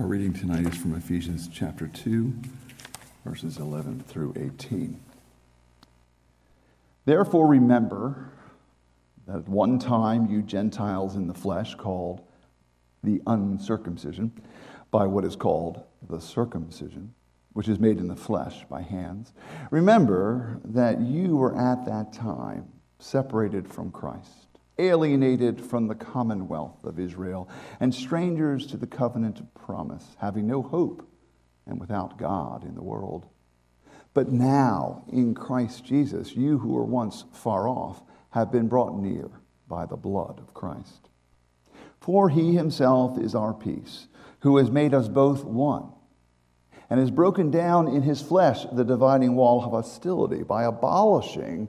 Our reading tonight is from Ephesians chapter 2, verses 11 through 18. Therefore, remember that at one time you Gentiles in the flesh, called the uncircumcision, by what is called the circumcision, which is made in the flesh by hands, remember that you were at that time separated from Christ alienated from the commonwealth of Israel, and strangers to the covenant of promise, having no hope and without God in the world. But now, in Christ Jesus, you who were once far off have been brought near by the blood of Christ. For he himself is our peace, who has made us both one, and has broken down in his flesh the dividing wall of hostility by abolishing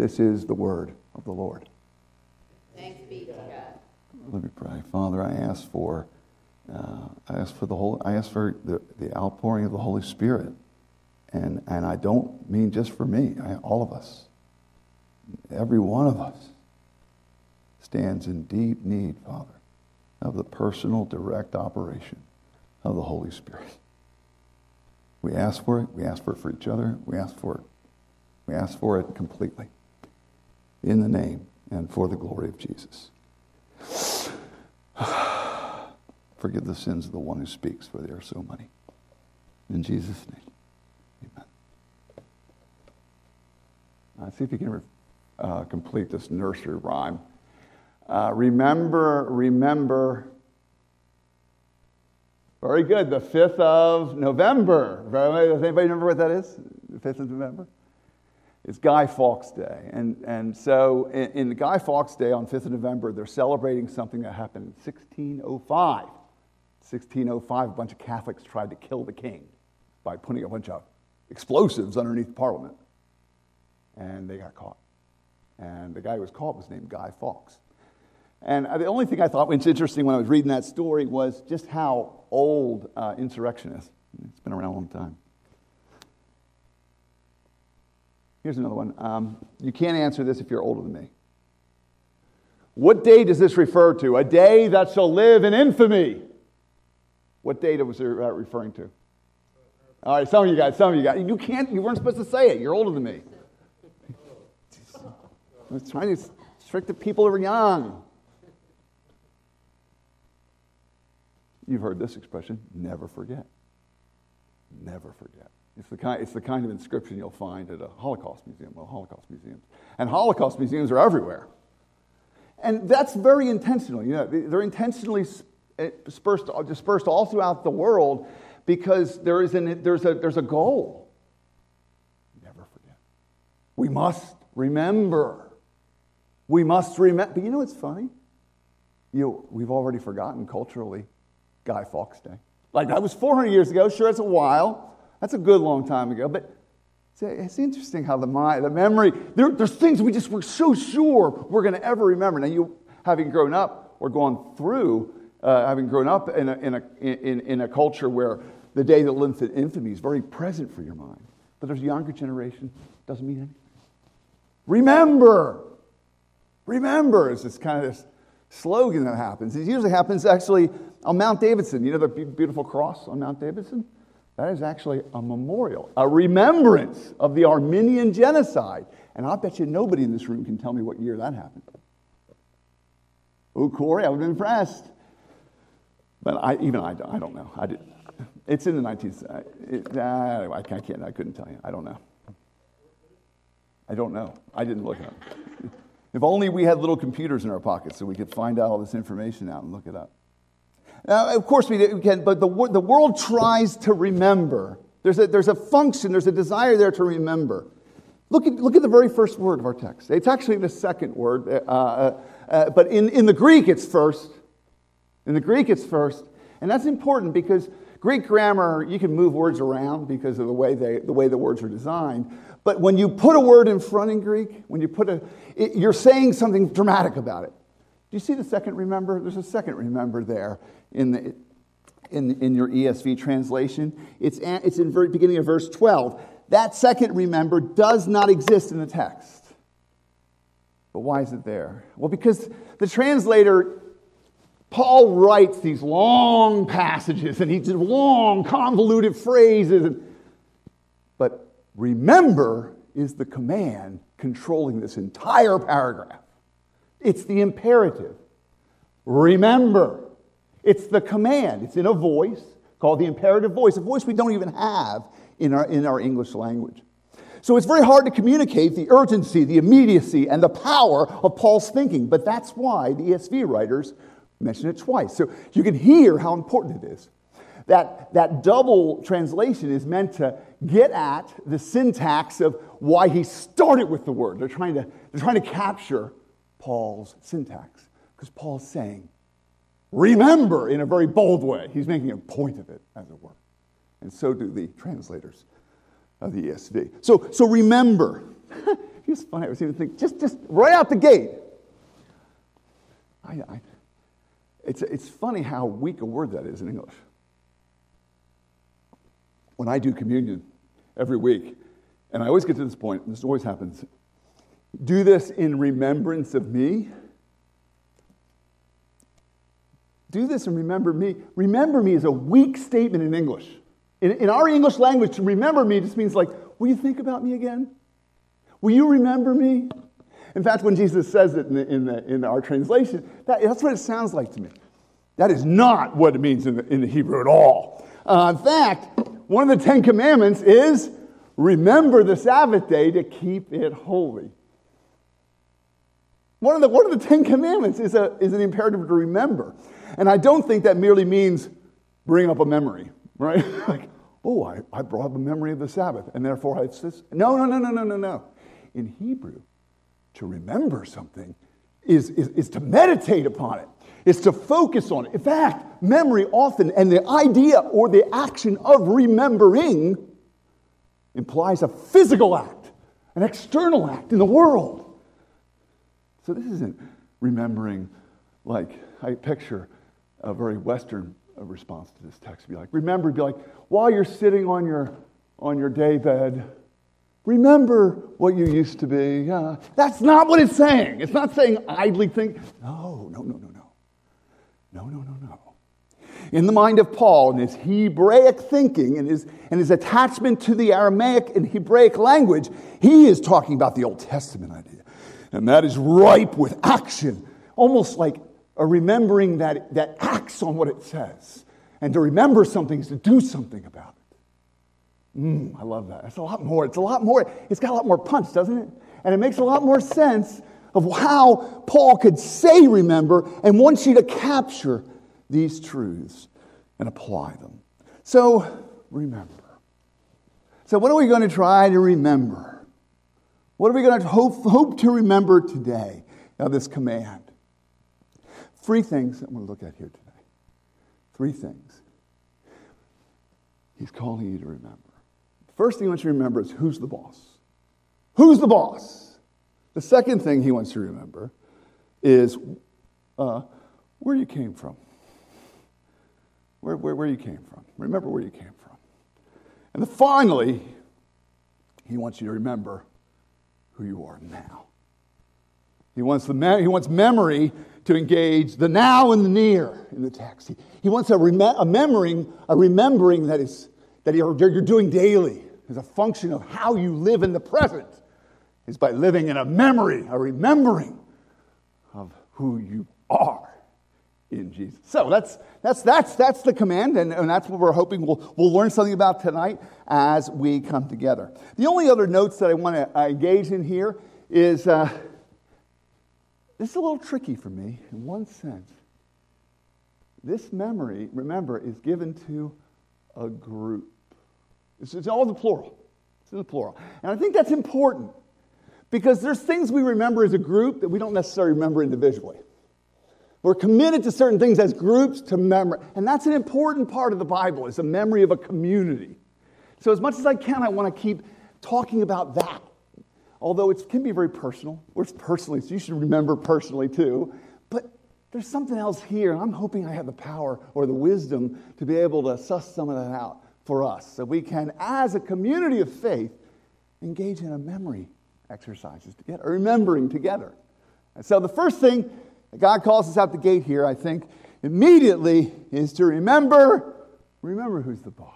This is the word of the Lord. Thanks be to God. Let me pray. Father, I ask for, uh, I ask for the whole, I ask for the, the outpouring of the Holy Spirit. And, and I don't mean just for me, I, all of us. Every one of us stands in deep need, Father, of the personal, direct operation of the Holy Spirit. We ask for it. We ask for it for each other. We ask for it. We ask for it completely in the name and for the glory of Jesus. Forgive the sins of the one who speaks, for they are so many. In Jesus' name, amen. Uh, see if you can uh, complete this nursery rhyme. Uh, remember, remember. Very good. The 5th of November. Does anybody remember what that is? The 5th of November? It's Guy Fawkes Day. And, and so, in, in Guy Fawkes Day on 5th of November, they're celebrating something that happened in 1605. 1605, a bunch of Catholics tried to kill the king by putting a bunch of explosives underneath Parliament. And they got caught. And the guy who was caught was named Guy Fawkes. And the only thing I thought was interesting when I was reading that story was just how old uh. It's been around a long time. Here's another one. Um, you can't answer this if you're older than me. What day does this refer to? A day that shall live in infamy. What day was it uh, referring to? All right, some of you guys, some of you guys. You can't, you weren't supposed to say it. You're older than me. I was trying to strict the people who are young. You've heard this expression never forget. Never forget. It's the, kind, it's the kind of inscription you'll find at a Holocaust museum, well, Holocaust museums. And Holocaust museums are everywhere. And that's very intentional. You know, they're intentionally eh, dispersed, dispersed all throughout the world because there is an, there's, a, there's a goal. Never forget. We must remember. We must remember. But you know what's funny? You know, we've already forgotten culturally Guy Fawkes Day. Like that was 400 years ago. Sure, it's a while. That's a good long time ago. But it's interesting how the mind, the memory, there, there's things we just were so sure we're going to ever remember. Now, you, having grown up or gone through, uh, having grown up in a, in, a, in, in a culture where the day that lived in infamy is very present for your mind. But there's a younger generation, doesn't mean anything. Remember! Remember is this kind of this slogan that happens. It usually happens actually on Mount Davidson. You know the beautiful cross on Mount Davidson? That is actually a memorial, a remembrance of the Armenian genocide. And I bet you nobody in this room can tell me what year that happened. Oh, Corey, I would have been impressed. But I, even I, I don't know. I did, it's in the 19th. Uh, it, uh, I, can't, I couldn't tell you. I don't know. I don't know. I didn't look it up. if only we had little computers in our pockets so we could find out all this information out and look it up. Now, of course, we can, but the, the world tries to remember. There's a, there's a function, there's a desire there to remember. Look at, look at the very first word of our text. It's actually the second word, uh, uh, uh, but in, in the Greek it's first. In the Greek it's first. And that's important because Greek grammar, you can move words around because of the way, they, the way the words are designed. But when you put a word in front in Greek, when you put a, it, you're saying something dramatic about it. Do you see the second remember? There's a second remember there in, the, in, in your ESV translation. It's, it's in the beginning of verse 12. That second remember does not exist in the text. But why is it there? Well, because the translator, Paul writes these long passages and he did long, convoluted phrases. But remember is the command controlling this entire paragraph. It's the imperative. Remember. It's the command. It's in a voice called the imperative voice, a voice we don't even have in our, in our English language. So it's very hard to communicate the urgency, the immediacy, and the power of Paul's thinking, but that's why the ESV writers mention it twice. So you can hear how important it is. That, that double translation is meant to get at the syntax of why he started with the word. They're trying to, they're trying to capture Paul's syntax because Paul's saying, remember in a very bold way. He's making a point of it, as it were. And so do the translators of the ESV. So, so remember. it's funny, I was even thinking, just, just right out the gate. I, I, it's, it's funny how weak a word that is in English. When I do communion every week, and I always get to this point, and this always happens do this in remembrance of me. Do this and remember me. Remember me is a weak statement in English. In, in our English language, to remember me just means like, will you think about me again? Will you remember me? In fact, when Jesus says it in, the, in, the, in our translation, that, that's what it sounds like to me. That is not what it means in the, in the Hebrew at all. Uh, in fact, one of the Ten Commandments is remember the Sabbath day to keep it holy. One of the, one of the Ten Commandments is, a, is an imperative to remember. And I don't think that merely means bring up a memory, right? like, oh, I, I brought up a memory of the Sabbath, and therefore I this. No, no, no, no, no, no, no. In Hebrew, to remember something is, is, is to meditate upon it, is to focus on it. In fact, memory often, and the idea or the action of remembering implies a physical act, an external act in the world. So this isn't remembering like I picture a very Western uh, response to this text. Be like, remember, be like, while you're sitting on your on your daybed, remember what you used to be. Uh, that's not what it's saying. It's not saying idly think. No, no, no, no, no. No, no, no, no. In the mind of Paul and his Hebraic thinking and his, and his attachment to the Aramaic and Hebraic language, he is talking about the Old Testament idea and that is ripe with action, almost like a remembering that, that acts on what it says. And to remember something is to do something about it. Mm, I love that. It's a lot more. It's a lot more. It's got a lot more punch, doesn't it? And it makes a lot more sense of how Paul could say remember and wants you to capture these truths and apply them. So, remember. So, what are we going to try to remember? What are we going to hope, hope to remember today of this command? Three things that we'll look at here today. Three things. He's calling you to remember. First thing he wants you to remember is who's the boss? Who's the boss? The second thing he wants you to remember is uh, where you came from. Where, where, where you came from. Remember where you came from. And finally, he wants you to remember who you are now. He wants, the me- he wants memory to engage the now and the near in the text. He, he wants a, rem- a, remembering, a remembering that, is, that you're, you're doing daily as a function of how you live in the present, is by living in a memory, a remembering of who you are in Jesus. So that's, that's, that's, that's the command, and, and that's what we're hoping we'll, we'll learn something about tonight as we come together. The only other notes that I want to uh, engage in here is uh, this is a little tricky for me in one sense. This memory, remember, is given to a group. It's, it's all the plural. It's in the plural. And I think that's important because there's things we remember as a group that we don't necessarily remember individually. We're committed to certain things as groups to memory. And that's an important part of the Bible, is the memory of a community. So as much as I can, I want to keep talking about that. Although it can be very personal. We're personally, so you should remember personally too. But there's something else here, and I'm hoping I have the power or the wisdom to be able to suss some of that out for us so we can, as a community of faith, engage in a memory exercises together, remembering together. And so the first thing God calls us out the gate here, I think, immediately is to remember, remember who's the boss.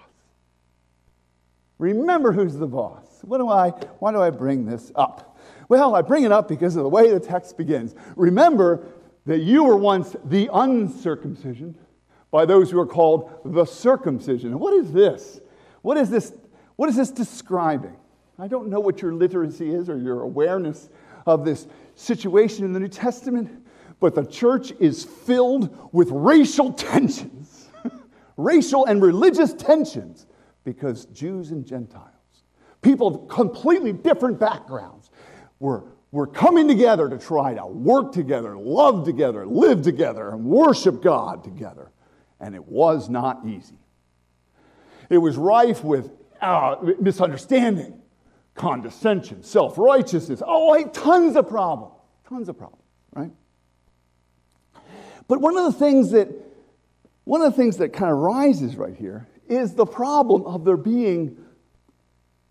Remember who's the boss. What do I, why do I bring this up? Well, I bring it up because of the way the text begins. Remember that you were once the uncircumcision by those who are called the circumcision. And what is this? What is this? What is this describing? I don't know what your literacy is or your awareness of this situation in the New Testament, but the church is filled with racial tensions, racial and religious tensions, because Jews and Gentiles, people of completely different backgrounds, were, were coming together to try to work together, love together, live together, and worship God together. And it was not easy. It was rife with uh, misunderstanding condescension, self righteousness. Oh, tons of problems. Tons of problems, right? But one of the things that one of the things that kind of rises right here is the problem of there being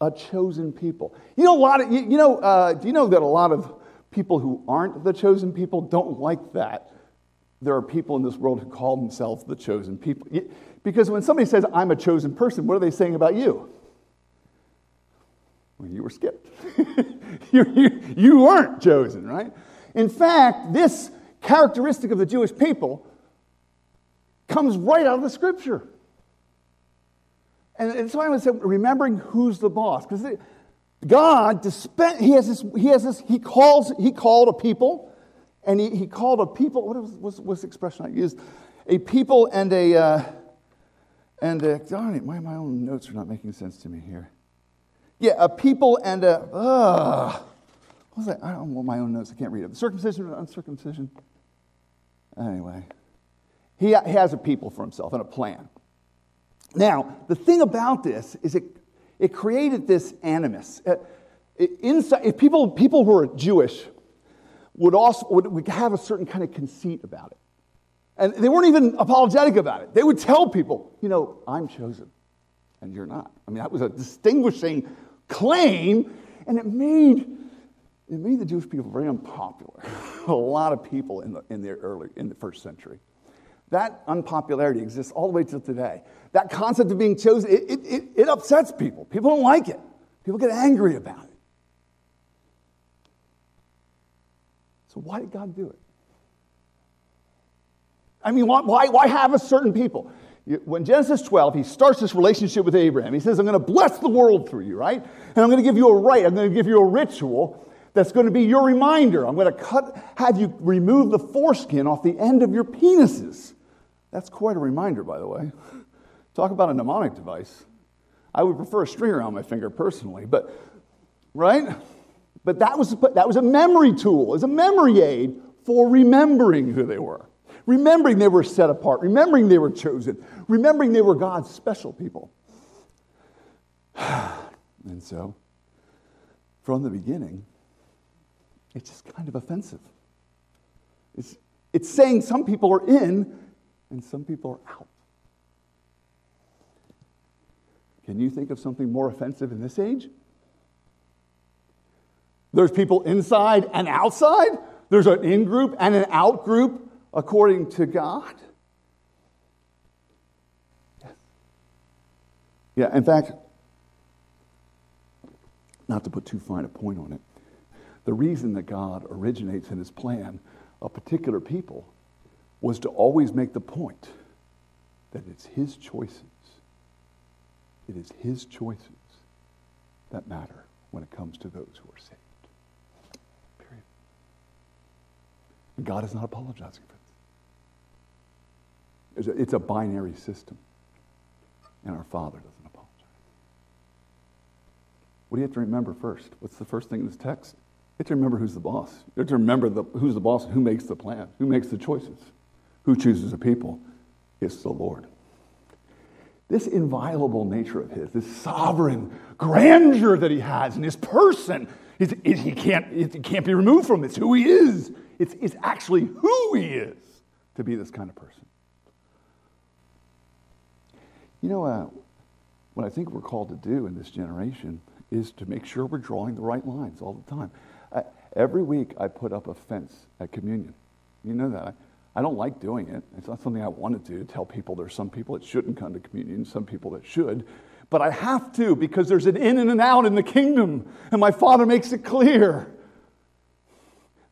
a chosen people. You know, a lot of you, you know. Uh, do you know that a lot of people who aren't the chosen people don't like that? There are people in this world who call themselves the chosen people. Because when somebody says, I'm a chosen person, what are they saying about you? Well, you were skipped. you, you, you weren't chosen, right? In fact, this characteristic of the Jewish people comes right out of the scripture. And, and so I would say, remembering who's the boss. Because God, dispense, he has this, he has this, he calls, he called a people, and he, he called a people, what was, was, the expression I used? A people and a, uh, and a, darn it, my, my own notes are not making sense to me here. Yeah, a people and a, uh, what was that? I don't want my own notes, I can't read it. Circumcision or uncircumcision? Anyway, he, has a people for himself and a plan. Now, the thing about this is it, it created this animus. Uh, inside, if people, people who are Jewish would also would, would have a certain kind of conceit about it. And they weren't even apologetic about it. They would tell people, you know, I'm chosen and you're not. I mean, that was a distinguishing claim, and it made, it made the Jewish people very unpopular. a lot of people in the, in the early, in the first century. That unpopularity exists all the way till today. That concept of being chosen, it, it, it, it upsets people. People don't like it. People get angry about it. So why did God do it? I mean, why, why have a certain people? When Genesis 12, he starts this relationship with Abraham. He says, I'm going to bless the world through you, right? And I'm going to give you a rite. I'm going to give you a ritual that's going to be your reminder. I'm going to cut, have you remove the foreskin off the end of your penises. That's quite a reminder, by the way. Talk about a mnemonic device. I would prefer a string around my finger personally, but, right? But that was, that was a memory tool, as a memory aid for remembering who they were remembering they were set apart, remembering they were chosen, remembering they were God's special people. and so, from the beginning, it's just kind of offensive. It's, it's saying some people are in and some people are out. Can you think of something more offensive in this age? There's people inside and outside. There's an in group and an out group according to God? Yes. Yeah, in fact, not to put too fine a point on it, the reason that God originates in his plan a particular people was to always make the point that it's his choices. It is his choices that matter when it comes to those who are saved. Period. And God is not apologizing for it's a, it's a binary system. And our Father doesn't apologize. What do you have to remember first? What's the first thing in this text? To remember who's the boss. You have to remember the, who's the boss and who makes the plan, who makes the choices. Who chooses the people? It's the Lord. This inviolable nature of his, this sovereign grandeur that he has in his person, is, is, he, can't, can't be removed from. It's who he is. It's, it's actually who he is to be this kind of person. You know, uh, what I think we're called to do in this generation is to make sure we're drawing the right lines all the time. Every week I put up a fence at communion. You know that. I, I don't like doing it. It's not something I want to do, tell people there's some people that shouldn't come to communion, some people that should. But I have to because there's an in and an out in the kingdom, and my Father makes it clear.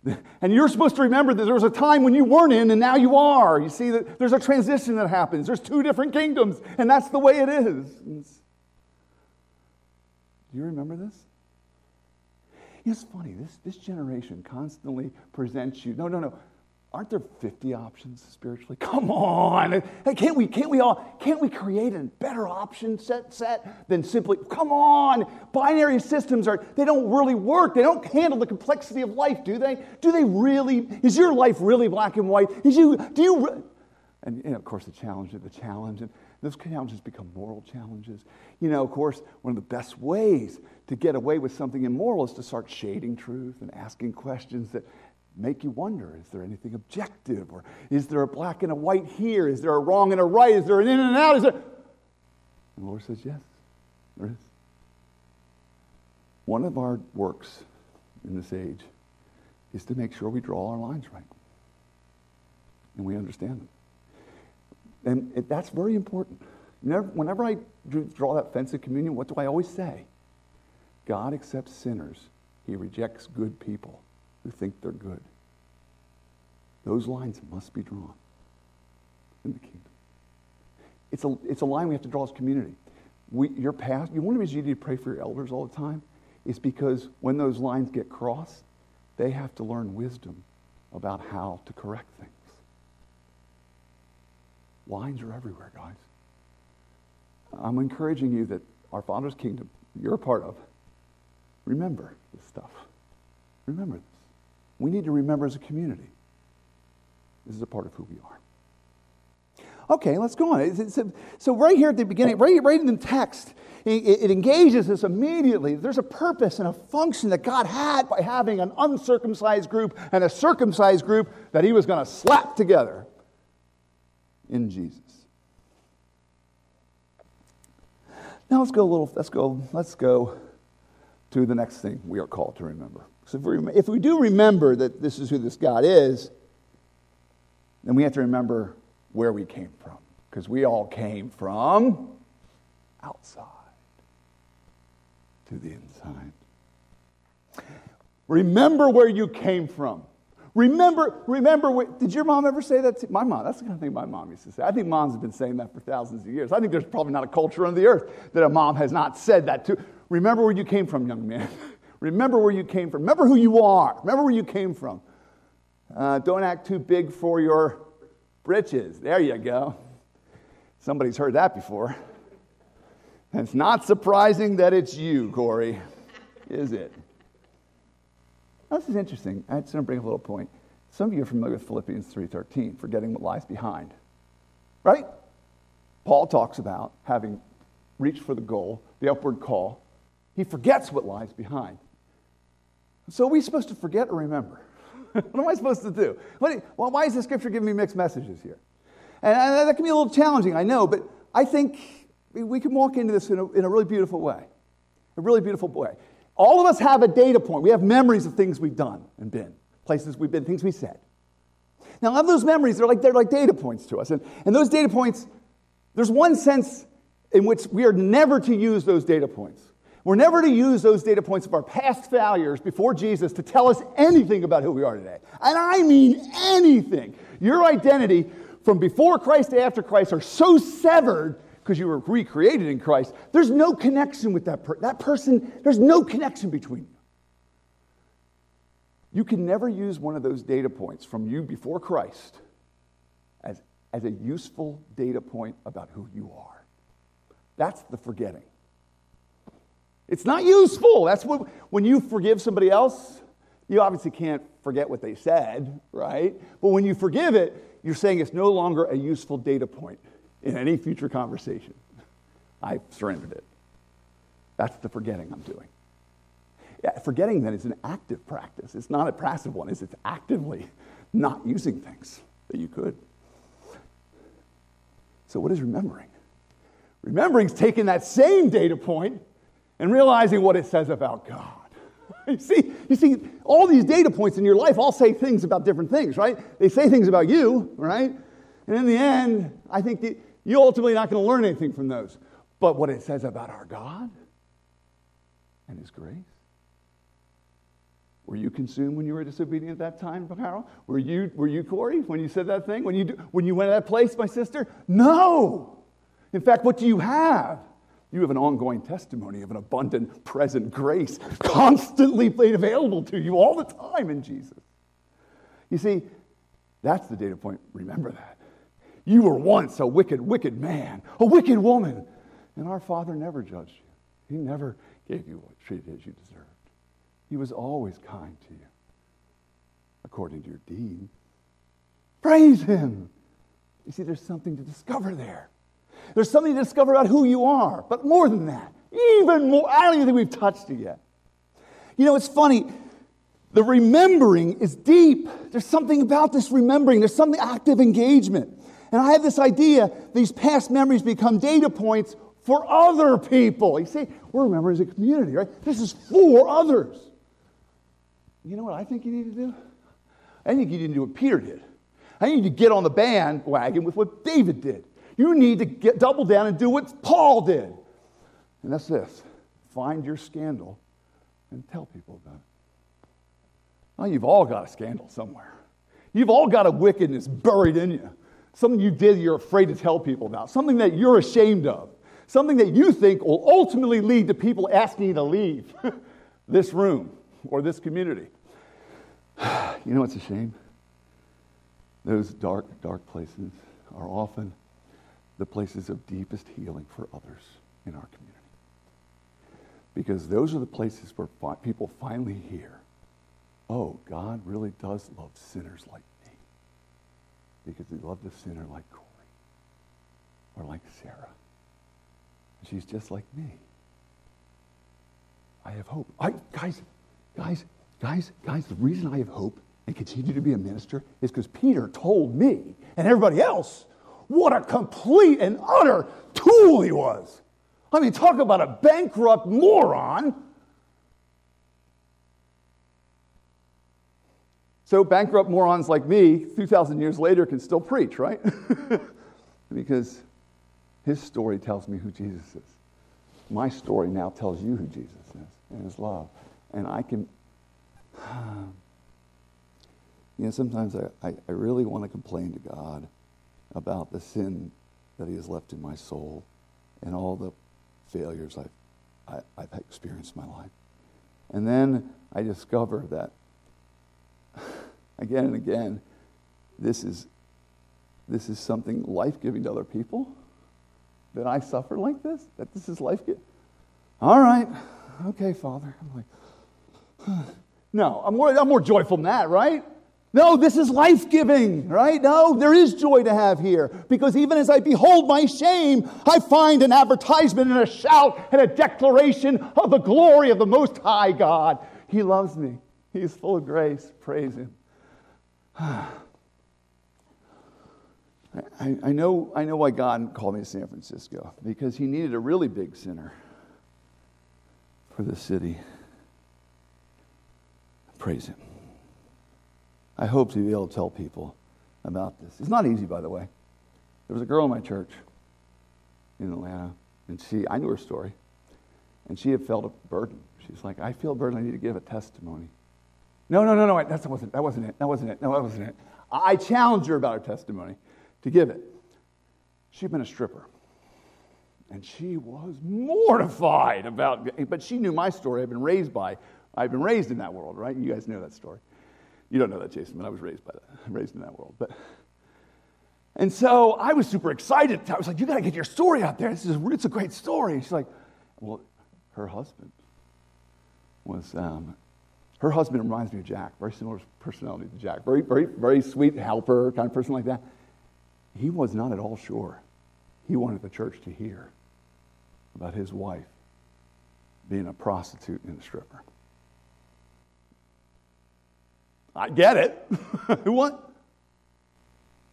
And you're supposed to remember that there was a time when you weren't in and now you are. You see, that there's a transition that happens. There's two different kingdoms, and that's the way it is. Do you remember this? It's funny, this, this generation constantly presents you. No, no, no. Aren't there 50 options spiritually? Come on. Hey, can't we, can't we all, can't we create a better option set set than simply, come on. Binary systems are, they don't really work. They don't handle the complexity of life, do they? Do they really, is your life really black and white? Is you, do you, and, and of course the challenge, the challenge, and those challenges become moral challenges. You know, of course, one of the best ways to get away with something immoral is to start shading truth and asking questions that make you wonder is there anything objective? Or is there a black and a white here? Is there a wrong and a right? Is there an in and an out? Is there. And the Lord says, yes, there is. One of our works in this age is to make sure we draw our lines right and we understand them. And it, that's very important. Whenever, whenever I draw that fence of communion, what do I always say? God accepts sinners, He rejects good people who think they're good. Those lines must be drawn in the kingdom. It's a, it's a line we have to draw as community. We, your past, one of the reasons you need to pray for your elders all the time is because when those lines get crossed, they have to learn wisdom about how to correct things. Lines are everywhere, guys. I'm encouraging you that our Father's kingdom, you're a part of, remember this stuff. Remember this. We need to remember as a community. This is a part of who we are. Okay, let's go on. So, right here at the beginning, right, right in the text, it, engages us immediately. There's a purpose and a function that God had by having an uncircumcised group and a circumcised group that He was going to slap together in Jesus. Now let's go a little. Let's go. Let's go to the next thing we are called to remember. So if we, if we do remember that this is who this God is, then we have to remember where we came from. Because we all came from outside to the inside. Remember where you came from. Remember, remember, did your mom ever say that to my mom? That's the kind of thing my mom used to say. I think moms have been saying that for thousands of years. I think there's probably not a culture on the earth that a mom has not said that to. Remember where you came from, young man. remember where you came from. Remember who you are. Remember where you came from. Uh, don't act too big for your britches. There you go. Somebody's heard that before. And it's not surprising that it's you, Corey, is it? Now, this is interesting. I just want to bring up a little point. Some of you are familiar with Philippians 3.13, forgetting what lies behind. Right? Paul talks about having reached for the goal, the upward call. He forgets what lies behind. So are we supposed to forget or remember? what am I supposed to do? What, why is the scripture giving me mixed messages here? And, and, that can be a little challenging, I know, but I think we can walk into this in a, in a really beautiful way. A really beautiful way. All of us have a data point. We have memories of things we've done and been, places we've been, things we said. Now, of those memories, they're like, they're like data points to us. And, and those data points, there's one sense in which we are never to use those data points. We're never to use those data points of our past failures before Jesus to tell us anything about who we are today. And I mean anything. Your identity from before Christ to after Christ are so severed because you were recreated in Christ, there's no connection with that person. That person, there's no connection between you. You can never use one of those data points from you before Christ as, as a useful data point about who you are. That's the forgetting. It's not useful. That's what, when you forgive somebody else, you obviously can't forget what they said, right? But when you forgive it, you're saying it's no longer a useful data point in any future conversation. I've surrendered it. That's the forgetting I'm doing. Yeah, forgetting then is an active practice. It's not a passive one, it's, it's actively not using things that you could. So, what is remembering? Remembering is taking that same data point and realizing what it says about God. You see, you see, all these data points in your life all say things about different things, right? They say things about you, right? And in the end, I think you're ultimately not going to learn anything from those. But what it says about our God and His grace. Were you consumed when you were disobedient at that time, Carol? Were you, were you Corey, when you said that thing? When you, when you went to that place, my sister? No! In fact, what do you have? You have an ongoing testimony of an abundant, present grace constantly made available to you all the time in Jesus. You see, that's the data point. Remember that. You were once a wicked, wicked man, a wicked woman, and our Father never judged you. He never gave you what treated as you deserved. He was always kind to you, according to your deed. Praise Him. You see, there's something to discover there. There's something to discover about who you are. But more than that, even more, I don't even think we've touched it yet. You know, it's funny. The remembering is deep. There's something about this remembering, there's something active engagement. And I have this idea these past memories become data points for other people. You see, we're remembering as a community, right? This is for others. You know what I think you need to do? I think you need to do what Peter did. I need to get on the bandwagon with what David did. You need to get double down and do what Paul did. And that's this find your scandal and tell people about it. Well, you've all got a scandal somewhere. You've all got a wickedness buried in you. Something you did you're afraid to tell people about. Something that you're ashamed of. Something that you think will ultimately lead to people asking you to leave this room or this community. you know what's a shame? Those dark, dark places are often the places of deepest healing for others in our community. Because those are the places where people finally hear, oh, God really does love sinners like. Because he loved a sinner like Corey or like Sarah. And She's just like me. I have hope. I, guys, guys, guys, guys, the reason I have hope and continue to be a minister is because Peter told me and everybody else what a complete and utter tool he was. I mean, talk about a bankrupt moron. So, bankrupt morons like me, 2,000 years later, can still preach, right? because his story tells me who Jesus is. My story now tells you who Jesus is and his love. And I can, you know, sometimes I, I, I really want to complain to God about the sin that He has left in my soul and all the failures I've, I, have experienced in my life. And then I discover that again and again, this is, this is something life giving to other people. That I suffer like this? That this is life giving? All right, okay, Father. I'm like, no, I'm more, I'm more joyful than that, right? No, this is life giving, right? No, there is joy to have here because even as I behold my shame, I find an advertisement and a shout and a declaration of the glory of the Most High God. He loves me, He is full of grace. Praise Him. I, I, know, I know why God called me to San Francisco because He needed a really big sinner for the city. Praise Him. I hope to be able to tell people about this. It's not easy, by the way. There was a girl in my church in Atlanta, and she, I knew her story, and she had felt a burden. She's like, I feel a burden, I need to give a testimony. No, no, no, no, that wasn't, that wasn't it, that wasn't it, no, that wasn't it. I challenged her about her testimony to give it. She'd been a stripper. And she was mortified about, but she knew my story. I've been raised by, I've been raised in that world, right? You guys know that story. You don't know that, Jason, but I was raised by that, raised in that world. But and so I was super excited. I was like, "You got to get your story out there. This is it's a great story." And she's like, "Well, her husband was um, Her husband reminds me of Jack, very similar personality to Jack. Very, very, very sweet helper, kind of person like that. He was not at all sure. He wanted the church to hear about his wife being a prostitute and a stripper. I get it. Who what?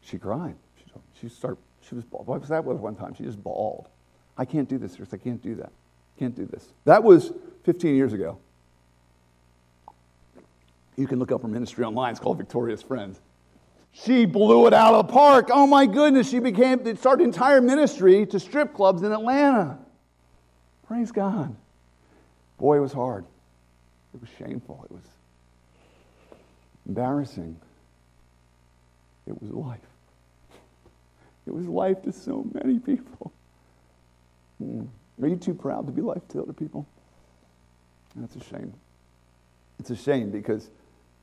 She cried. She, she started, she was, what was that with one time? She just bawled. I can't do this, I can't do that. Can't do this. That was 15 years ago. You can look up her ministry online. It's called Victorious Friends. She blew it out of the park. Oh my goodness. She became, started an entire ministry to strip clubs in Atlanta. Praise God. Boy, it was hard. It was shameful. It was embarrassing. It was life. It was life to so many people. Hmm. Are you too proud to be life to other people? That's a shame. It's a shame because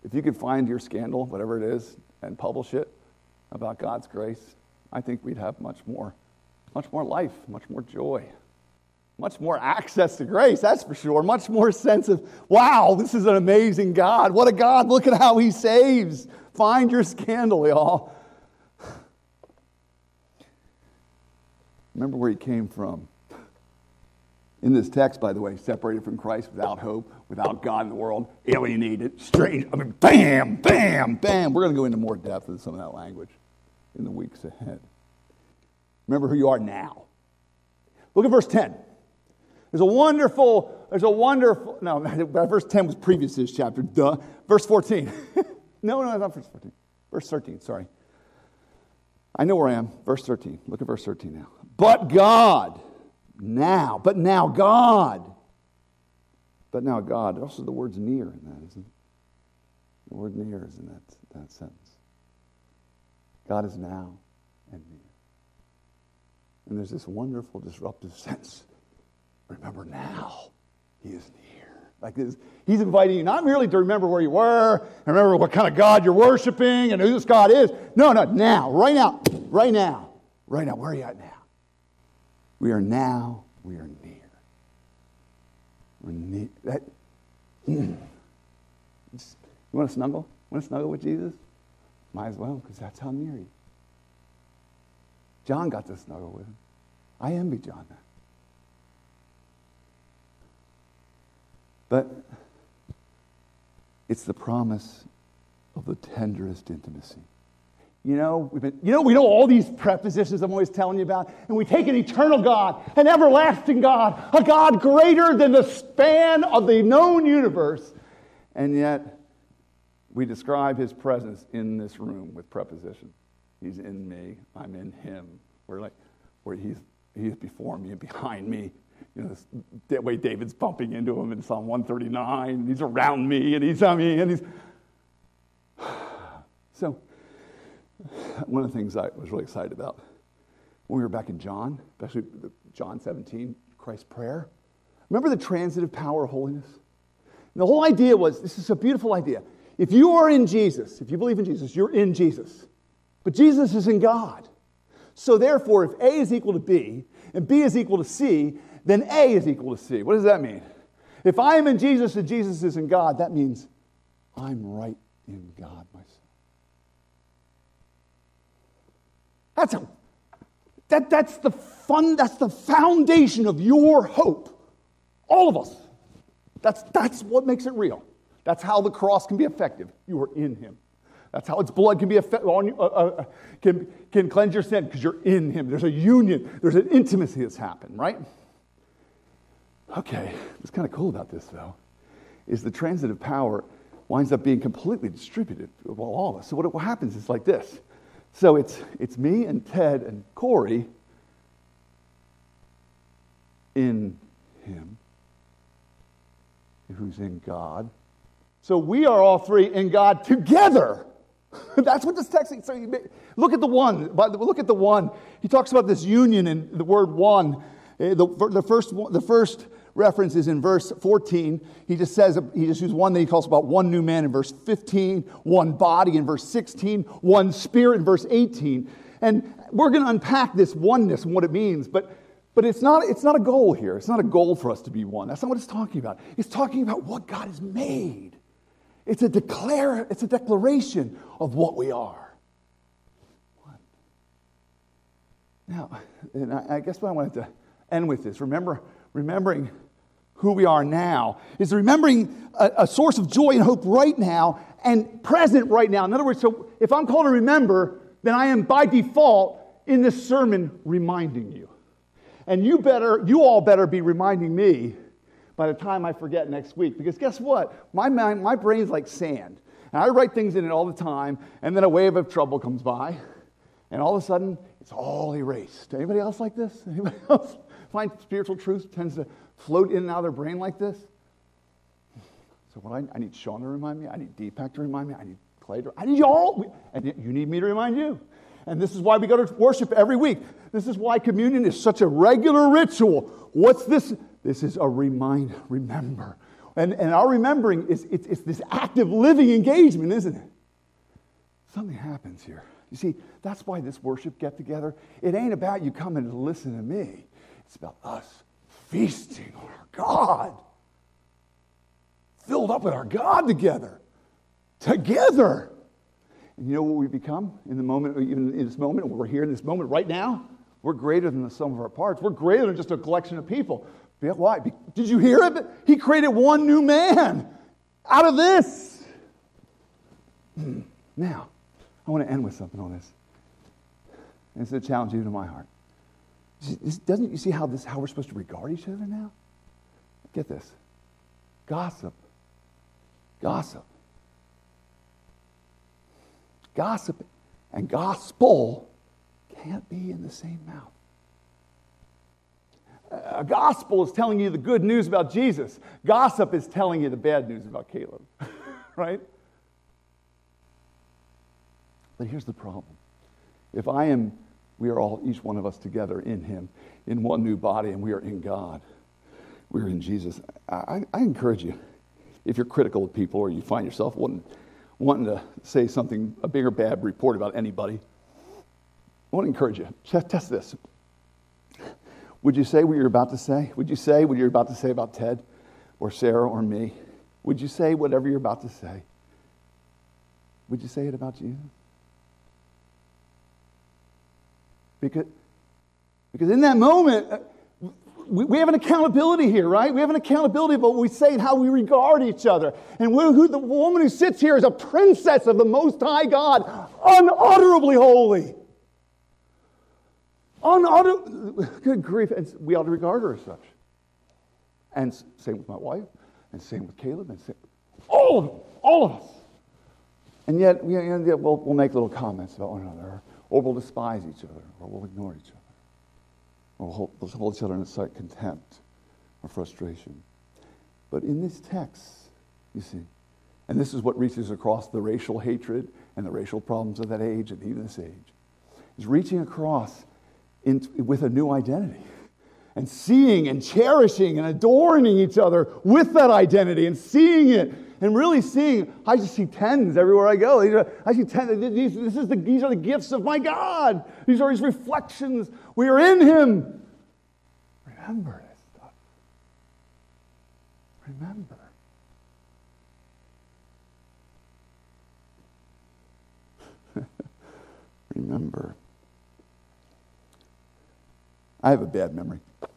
if you could find your scandal, whatever it is, and publish it about God's grace, I think we'd have much more, much more life, much more joy, much more access to grace, that's for sure. Much more sense of, wow, this is an amazing God. What a God. Look at how he saves. Find your scandal, y'all. Remember where he came from. In this text, by the way, separated from Christ, without hope, without God in the world, alienated, strange. I mean, bam, bam, bam. We're going to go into more depth with some of that language in the weeks ahead. Remember who you are now. Look at verse 10. There's a wonderful, there's a wonderful, no, verse 10 was previous to this chapter, duh. Verse 14. no, no, not verse 14. Verse 13, sorry. I know where I am. Verse 13. Look at verse 13 now. But God, now, but now God. But now God. Also, the word's near in that, isn't it? The word near is in that, that sentence. God is now and near. And there's this wonderful disruptive sense. Remember now, He is near. Like this, He's inviting you not merely to remember where you were, and remember what kind of God you're worshiping and who this God is. No, no, now, right now, right now, right now. Where are you at now? We are now, we are near. We're near. That, mm. You want to snuggle? Want to snuggle with Jesus? Might as well, because that's how near he. John got to snuggle with him. I envy John that. But it's the promise of the tenderest intimacy. You know, we've been, you know, we know all these prepositions I'm always telling you about, and we take an eternal God, an everlasting God, a God greater than the span of the known universe, and yet we describe his presence in this room with preposition. He's in me, I'm in him. We're like, where he's, he's before me and behind me. You know, that way David's bumping into him in Psalm 139. He's around me and he's on me and he's. So, one of the things I was really excited about when we were back in John, especially John 17, Christ's prayer. Remember the transitive power of holiness? And the whole idea was this is a beautiful idea. If you are in Jesus, if you believe in Jesus, you're in Jesus. But Jesus is in God. So therefore, if A is equal to B and B is equal to C, then A is equal to C. What does that mean? If I am in Jesus and Jesus is in God, that means I'm right in God myself. That's, a, that, that's the fun, that's the foundation of your hope. All of us. That's, that's what makes it real. That's how the cross can be effective. You are in him. That's how its blood can be effective on uh, uh, can, can cleanse your sin because you're in him. There's a union, there's an intimacy that's happened, right? Okay, what's kind of cool about this though is the transitive power winds up being completely distributed among all of us. So what happens is like this so it's, it's me and Ted and Corey in Him, who's in God. So we are all three in God together. That's what this text is. So look at the one. Look at the one. He talks about this union in the word one. Eh, the, the, first, the first reference is in verse 14. He just says, he just uses one that he calls about one new man in verse 15, one body in verse 16, one spirit in verse 18. And we're going to unpack this oneness and what it means, but, but it's, not, it's not a goal here. It's not a goal for us to be one. That's not what it's talking about. It's talking about what God has made. It's a declare, it's a declaration of what we are. Now, and I, I guess what I wanted to end with this, remember, remembering who we are now, is remembering a, a source of joy and hope right now and present right now. In other words, so if I'm called to remember, then I am by default in this sermon reminding you. And you better, you all better be reminding me by the time I forget next week. Because guess what? My mind, my brain's like sand. And I write things in it all the time, and then a wave of trouble comes by, and all of a sudden, it's all erased. Anybody else like this? Anybody else find spiritual truth tends to float in and out of their brain like this? So what I, I need Sean to remind me, I need Deepak to remind me, I need Clay to, I need you all, and you need me to remind you. And this is why we go to worship every week. This is why communion is such a regular ritual. What's this? This is a remind, remember. And, and our remembering is it's, it's this active living engagement, isn't it? Something happens here. You see, that's why this worship get together, it ain't about you coming to listen to me. It's about us feasting on our God. Filled up with our God together. Together. And you know what we become in the moment, even in this moment, we're here in this moment right now? We're greater than the sum of our parts. We're greater than just a collection of people. Why? Did you hear it? He created one new man out of this. Hmm. Now, I want to end with something on this. And it's a challenge even to my heart. Doesn't you see how this how we're supposed to regard each other now? Get this. Gossip. Gossip. Gossip and gospel can't be in the same mouth. A gospel is telling you the good news about Jesus. Gossip is telling you the bad news about Caleb, right? But here's the problem. If I am, we are all, each one of us together in Him, in one new body, and we are in God, we're in Jesus. I, I encourage you, if you're critical of people or you find yourself wanting, wanting to say something, a big or bad report about anybody, I want to encourage you. Test this. Would you say what you're about to say? Would you say what you're about to say about Ted or Sarah or me? Would you say whatever you're about to say? Would you say it about Jesus? Because, because in that moment, uh, we, we have an accountability here, right? We have an accountability of what we say and how we regard each other. And who, the woman who sits here is a princess of the Most High God, unutterably holy. Unutterably, good grief. And we ought to regard her as such. And same with my wife, and same with Caleb, and same, all of them, all of us. And yet, we, we'll, we'll make little comments about one another or we'll despise each other, or we'll ignore each other, or we'll hold, we'll hold each other in sight contempt or frustration. But in this text, you see, and this is what reaches across the racial hatred and the racial problems of that age and even this age, is reaching across in, with a new identity and seeing and cherishing and adoring each other with that identity and seeing it and really seeing, I just see tens everywhere I go. I see tens. These, this is the, these are the gifts of my God. These are his reflections. We are in him. Remember this stuff. Remember. Remember. I have a bad memory. Do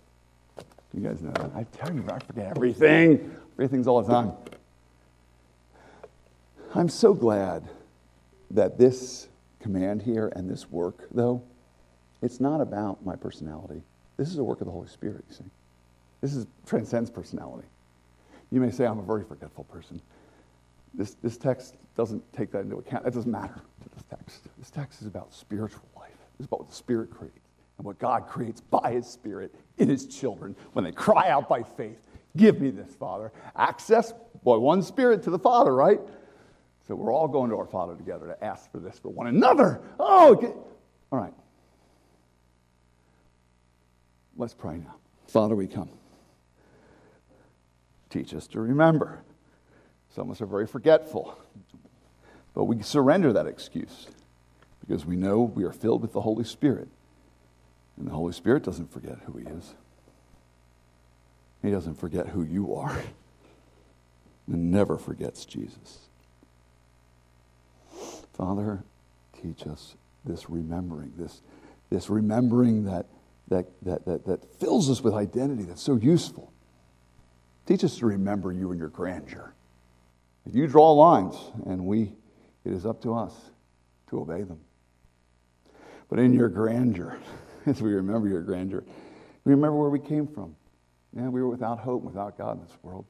you guys know that. I tell you, I forget everything. Everything's all the time. I'm so glad that this command here and this work, though, it's not about my personality. This is a work of the Holy Spirit, you see. This is, transcends personality. You may say I'm a very forgetful person. This, this text doesn't take that into account. It doesn't matter to this text. This text is about spiritual life. It's about what the Spirit creates and what God creates by His Spirit in His children when they cry out by faith. Give me this, Father. Access by one Spirit to the Father, right? So we're all going to our Father together to ask for this for one another. Oh, okay. all right. Let's pray now. Father, we come. Teach us to remember. Some of us are very forgetful, but we surrender that excuse because we know we are filled with the Holy Spirit. And the Holy Spirit doesn't forget who He is, He doesn't forget who you are, and never forgets Jesus. Father, teach us this remembering, this, this remembering that, that, that, that, that fills us with identity that's so useful. Teach us to remember you and your grandeur. If you draw lines, and we, it is up to us to obey them. But in your grandeur, as we remember your grandeur, we remember where we came from. Yeah, we were without hope, without God in this world.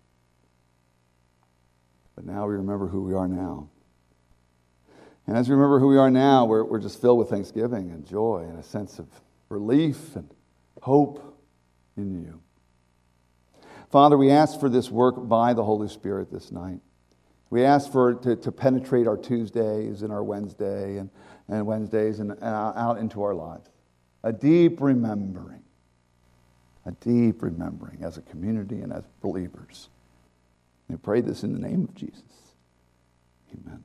But now we remember who we are now. And as we remember who we are now, we're, we're just filled with thanksgiving and joy and a sense of relief and hope in you. Father, we ask for this work by the Holy Spirit this night. We ask for it to, to penetrate our Tuesdays and our Wednesday and, and Wednesdays and, and out into our lives. A deep remembering, a deep remembering as a community and as believers. We pray this in the name of Jesus. Amen.